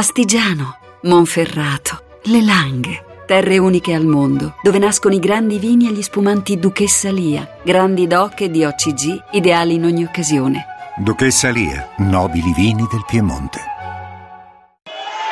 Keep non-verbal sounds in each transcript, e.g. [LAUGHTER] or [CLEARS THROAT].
Astigiano, Monferrato, Le Langhe. Terre uniche al mondo, dove nascono i grandi vini e gli spumanti Duchessa Lia, grandi doc e di OCG, ideali in ogni occasione. Duchessa Lia, nobili vini del Piemonte.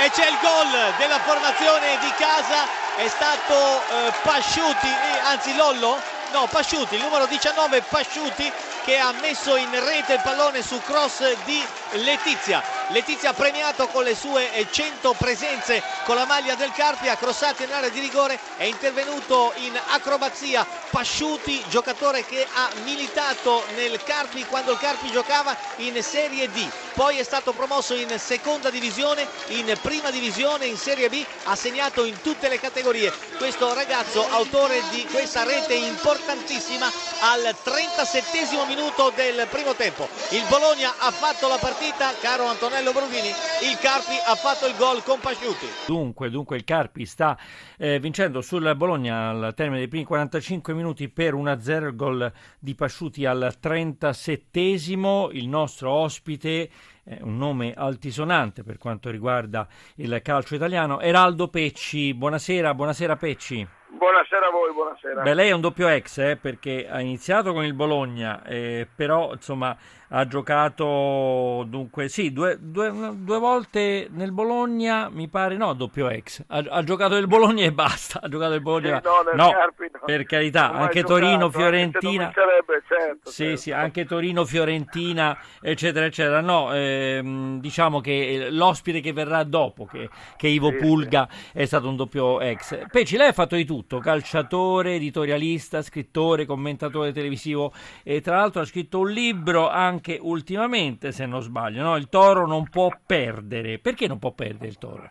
E c'è il gol della formazione di casa, è stato eh, Pasciuti, eh, anzi Lollo? No, Pasciuti, il numero 19 Pasciuti che ha messo in rete il pallone su cross di Letizia. Letizia premiato con le sue 100 presenze con la maglia del Carpi, ha crossato in area di rigore, è intervenuto in acrobazia Pasciuti, giocatore che ha militato nel Carpi quando il Carpi giocava in Serie D, poi è stato promosso in seconda divisione, in prima divisione, in Serie B, ha segnato in tutte le categorie. Questo ragazzo, autore di questa rete importantissima al 37 minuto del primo tempo. Il Bologna ha fatto la partita, caro Antonello Brunini, il Carpi ha fatto il gol con Pasciuti. Dunque, dunque il Carpi sta eh, vincendo sul Bologna al termine dei primi 45 minuti per 1-0 il gol di Pasciuti al 37 il nostro ospite è un nome altisonante per quanto riguarda il calcio italiano. Eraldo Pecci, buonasera, buonasera Pecci. Buonasera a voi, buonasera. Beh, lei è un doppio ex eh, perché ha iniziato con il Bologna, eh, però insomma ha giocato dunque sì, due, due, due, volte nel Bologna, mi pare no, doppio ex. Ha, ha giocato nel Bologna e basta. Ha giocato nel Bologna. Sì, no, no, Carpi, no, per carità, anche Torino, Fiorentina. Sarebbe, certo, sì, certo. sì, anche Torino, Fiorentina, eccetera, eccetera. No, ehm, diciamo che l'ospite che verrà dopo, che, che Ivo Sì, Pulga, è stato un doppio ex. Peci, lei ha fatto di tutto, calciatore, editorialista, scrittore, commentatore televisivo e tra l'altro ha scritto un libro anche ultimamente, se non sbaglio, no? Il toro non può perdere. Perché non può perdere il toro?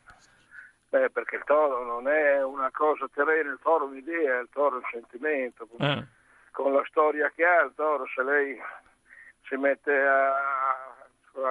Beh, perché il toro non è una cosa terrena, il toro è un'idea, il toro è un sentimento. Eh. Con la storia che ha, il toro, se lei si mette a,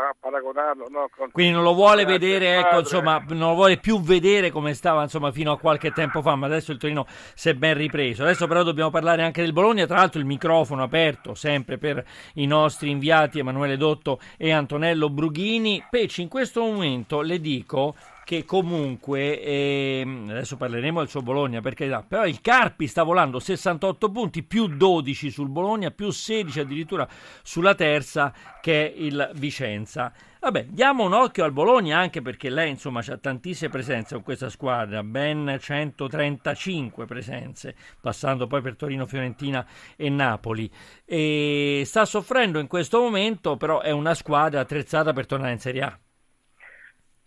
a paragonarlo, no? Con, Quindi non lo vuole vedere, ecco, insomma, non lo vuole più vedere come stava, insomma, fino a qualche tempo fa, ma adesso il Torino si è ben ripreso. Adesso però dobbiamo parlare anche del Bologna, tra l'altro il microfono aperto sempre per i nostri inviati Emanuele Dotto e Antonello Brughini. Peci, in questo momento le dico che comunque ehm, adesso parleremo del suo Bologna perché però il Carpi sta volando 68 punti più 12 sul Bologna più 16 addirittura sulla terza che è il Vicenza. Vabbè diamo un occhio al Bologna anche perché lei insomma ha tantissime presenze con questa squadra ben 135 presenze passando poi per Torino, Fiorentina e Napoli. E sta soffrendo in questo momento però è una squadra attrezzata per tornare in Serie A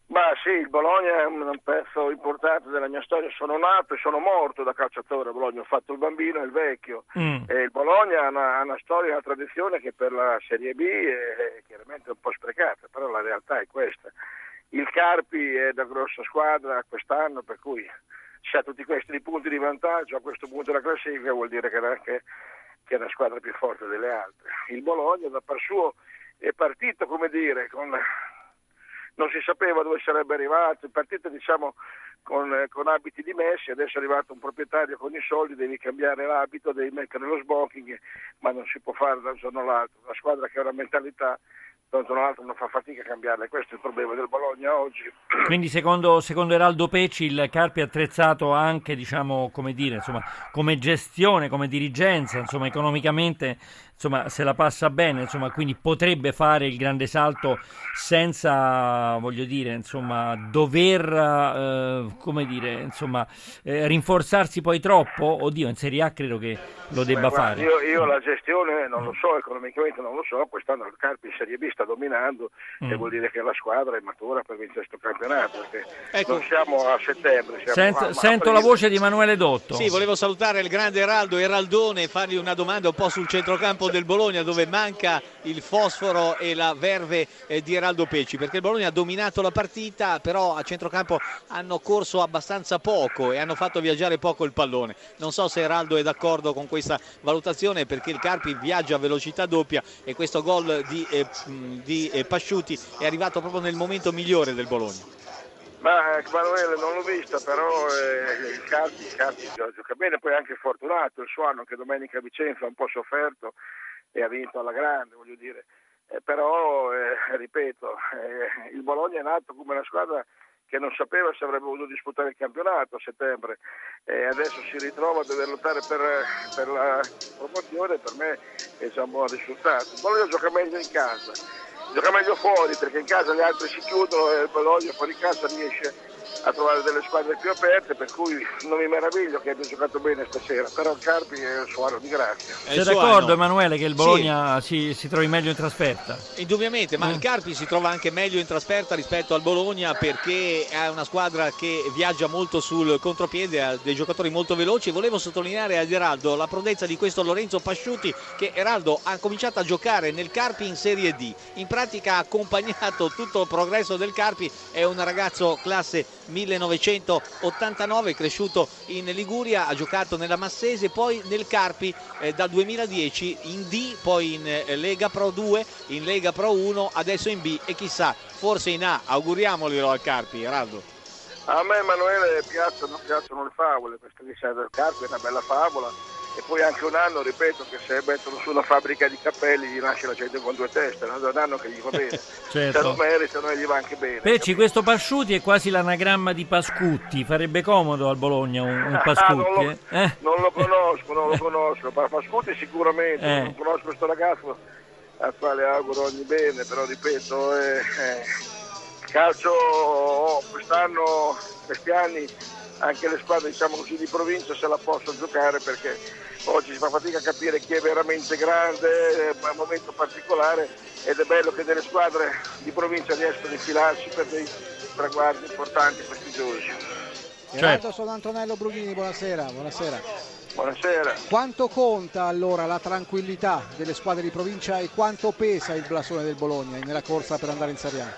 Ma sì, il Bologna è un pezzo importante della mia storia. Sono nato e sono morto da calciatore a Bologna. Ho fatto il bambino e il vecchio. Mm. E il Bologna ha una, ha una storia, una tradizione che per la Serie B è chiaramente un po' sprecata, però la realtà è questa. Il Carpi è da grossa squadra quest'anno, per cui se ha tutti questi punti di vantaggio a questo punto della classifica vuol dire che, era- che- che è una squadra più forte delle altre. Il Bologna da par suo è partito, come dire, con non si sapeva dove sarebbe arrivato, è partito diciamo con, con abiti dimessi, adesso è arrivato un proprietario con i soldi, devi cambiare l'abito, devi mettere lo smoking, ma non si può fare da un giorno all'altro. Una squadra che ha una mentalità da un giorno all'altro non fa fatica a cambiarla, questo è il problema del Bologna oggi. [CLEARS THROAT] Quindi secondo, secondo Eraldo Pecci il Carpi è attrezzato anche, diciamo, come dire, insomma, come gestione, come dirigenza, insomma, economicamente, insomma, se la passa bene, insomma, quindi potrebbe fare il grande salto senza, voglio dire, insomma, dover, eh, come dire, insomma, eh, rinforzarsi poi troppo. Oddio, in Serie A credo che lo debba Beh, guarda, fare. Io, io la gestione non lo so, economicamente non lo so, quest'anno il Carpi in Serie B sta dominando Mm. e vuol dire che la squadra è matura per vincere questo campionato, perché Ecco. non siamo a settembre. Siamo Sento, a- sento la voce di Emanuele Dotto. Sì, volevo salutare il grande Eraldo Eraldone e fargli una domanda un po' sul centrocampo del Bologna dove manca il fosforo e la verve eh, di Eraldo Pecci perché il Bologna ha dominato la partita però a centrocampo hanno corso abbastanza poco e hanno fatto viaggiare poco il pallone. Non so se Eraldo è d'accordo con questa valutazione perché il Carpi viaggia a velocità doppia e questo gol di, eh, di, eh, Pasciuti è arrivato proprio nel momento migliore del Bologna. Ma eh, Emanuele non l'ho vista, però eh, Carpi gio- gioca bene, poi anche fortunato il suo anno che domenica Vicenza ha un po' sofferto e ha vinto alla grande, voglio dire. Eh, però, eh, ripeto, eh, il Bologna è nato come una squadra che non sapeva se avrebbe voluto disputare il campionato a settembre e adesso si ritrova a dover lottare per, per la promozione, per me è già un buon risultato. Il Bologna gioca meglio in casa, gioca meglio fuori perché in casa gli altri si chiudono e Bologna fuori casa riesce a trovare delle squadre più aperte, per cui non mi meraviglio che abbia giocato bene stasera, però il Carpi è il suo anno di grazia. Sei d'accordo Emanuele che il Bologna sì. si, si, trovi meglio in trasferta? Indubbiamente, ma mm. il Carpi si trova anche meglio in trasferta rispetto al Bologna perché è una squadra che viaggia molto sul contropiede, ha dei giocatori molto veloci. Volevo sottolineare ad Eraldo la prodezza di questo Lorenzo Pasciuti che Eraldo ha cominciato a giocare nel Carpi in Serie D. In pratica ha accompagnato tutto il progresso del Carpi, è un ragazzo classe 1989, cresciuto in Liguria, ha giocato nella Massese, poi nel Carpi eh, dal 2010 in D, poi in eh, Lega Pro 2, in Lega Pro 1, adesso in B e chissà, forse in A. Auguriamoglielo al Carpi, Raldo. A me Emanuele piacciono, piacciono le favole, questa di del Carpi è una bella favola e poi anche un anno, ripeto, che se mettono su una fabbrica di cappelli gli nasce la gente con due teste, è un anno che gli va bene, [LAUGHS] certo. se lo meritano gli va anche bene. Pecci, questo Pasciuti è quasi l'anagramma di Pascutti, farebbe comodo al Bologna un, un [LAUGHS] Pascutti? Ah, non, lo, eh? non, lo, conosco, non lo [LAUGHS] conosco, Pascutti sicuramente, eh. non conosco questo ragazzo al quale auguro ogni bene, però ripeto, eh, eh, calcio oh, quest'anno, questi anni anche le squadre diciamo così, di provincia se la possono giocare perché oggi si fa fatica a capire chi è veramente grande, è un momento particolare ed è bello che delle squadre di provincia riescano a infilarsi per dei traguardi importanti e prestigiosi. Certo. sono Antonello Brughini, buonasera. buonasera. Buonasera. Quanto conta allora la tranquillità delle squadre di provincia e quanto pesa il blasone del Bologna nella corsa per andare in Serie A?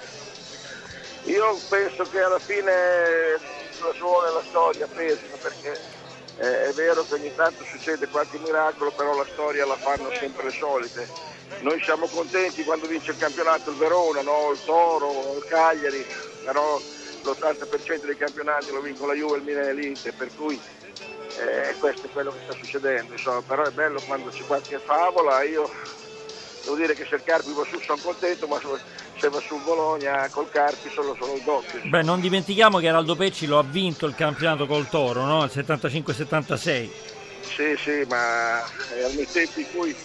Io penso che alla fine la suona e la storia pesano perché eh, è vero che ogni tanto succede qualche miracolo, però la storia la fanno sempre le solite. Noi siamo contenti quando vince il campionato il Verona, no? il Toro, il Cagliari, però l'80% dei campionati lo vincono la Juve, il Milan e l'Inter, per cui eh, questo è quello che sta succedendo. Insomma. Però è bello quando c'è qualche favola, io devo dire che Carpi va su sono contento, ma se va su Bologna col Carpi sono solo il doppio. Beh, non dimentichiamo che Araldo Pecci lo ha vinto il campionato col Toro, no? Il 75-76. Sì, sì, ma erano i tempi in cui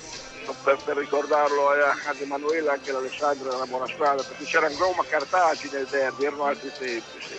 per, per ricordarlo ad Emanuele anche l'Alessandro era una buona squadra perché c'era Roma Cartagine nel derby, erano altri tempi. Sì.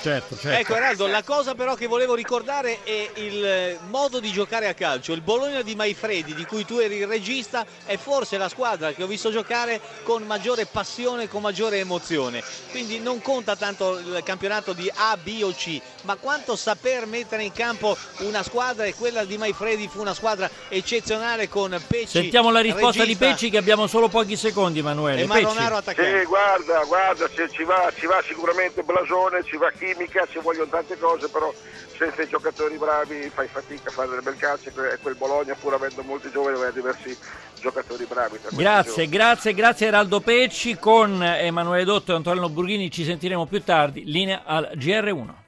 Certo, certo. Ecco Eraldo, la cosa però che volevo ricordare è il modo di giocare a calcio. Il Bologna di Maifredi, di cui tu eri il regista, è forse la squadra che ho visto giocare con maggiore passione, con maggiore emozione. Quindi non conta tanto il campionato di A, B o C, ma quanto saper mettere in campo una squadra e quella di Maifredi fu una squadra eccezionale con Pecci. Sentiamo la risposta regista. di Pecci che abbiamo solo pochi secondi, Emanuele. E Maronaro attaccante. Sì, guarda, guarda, ci va, ci va sicuramente Blasone, ci va chi chimica, ci vogliono tante cose, però senza i giocatori bravi fai fatica a fare del bel calcio e quel Bologna, pur avendo molti giovani, aveva diversi giocatori bravi. Grazie, grazie, grazie Eraldo Pecci. Con Emanuele Dotto e Antonio Burghini ci sentiremo più tardi. Linea al GR1.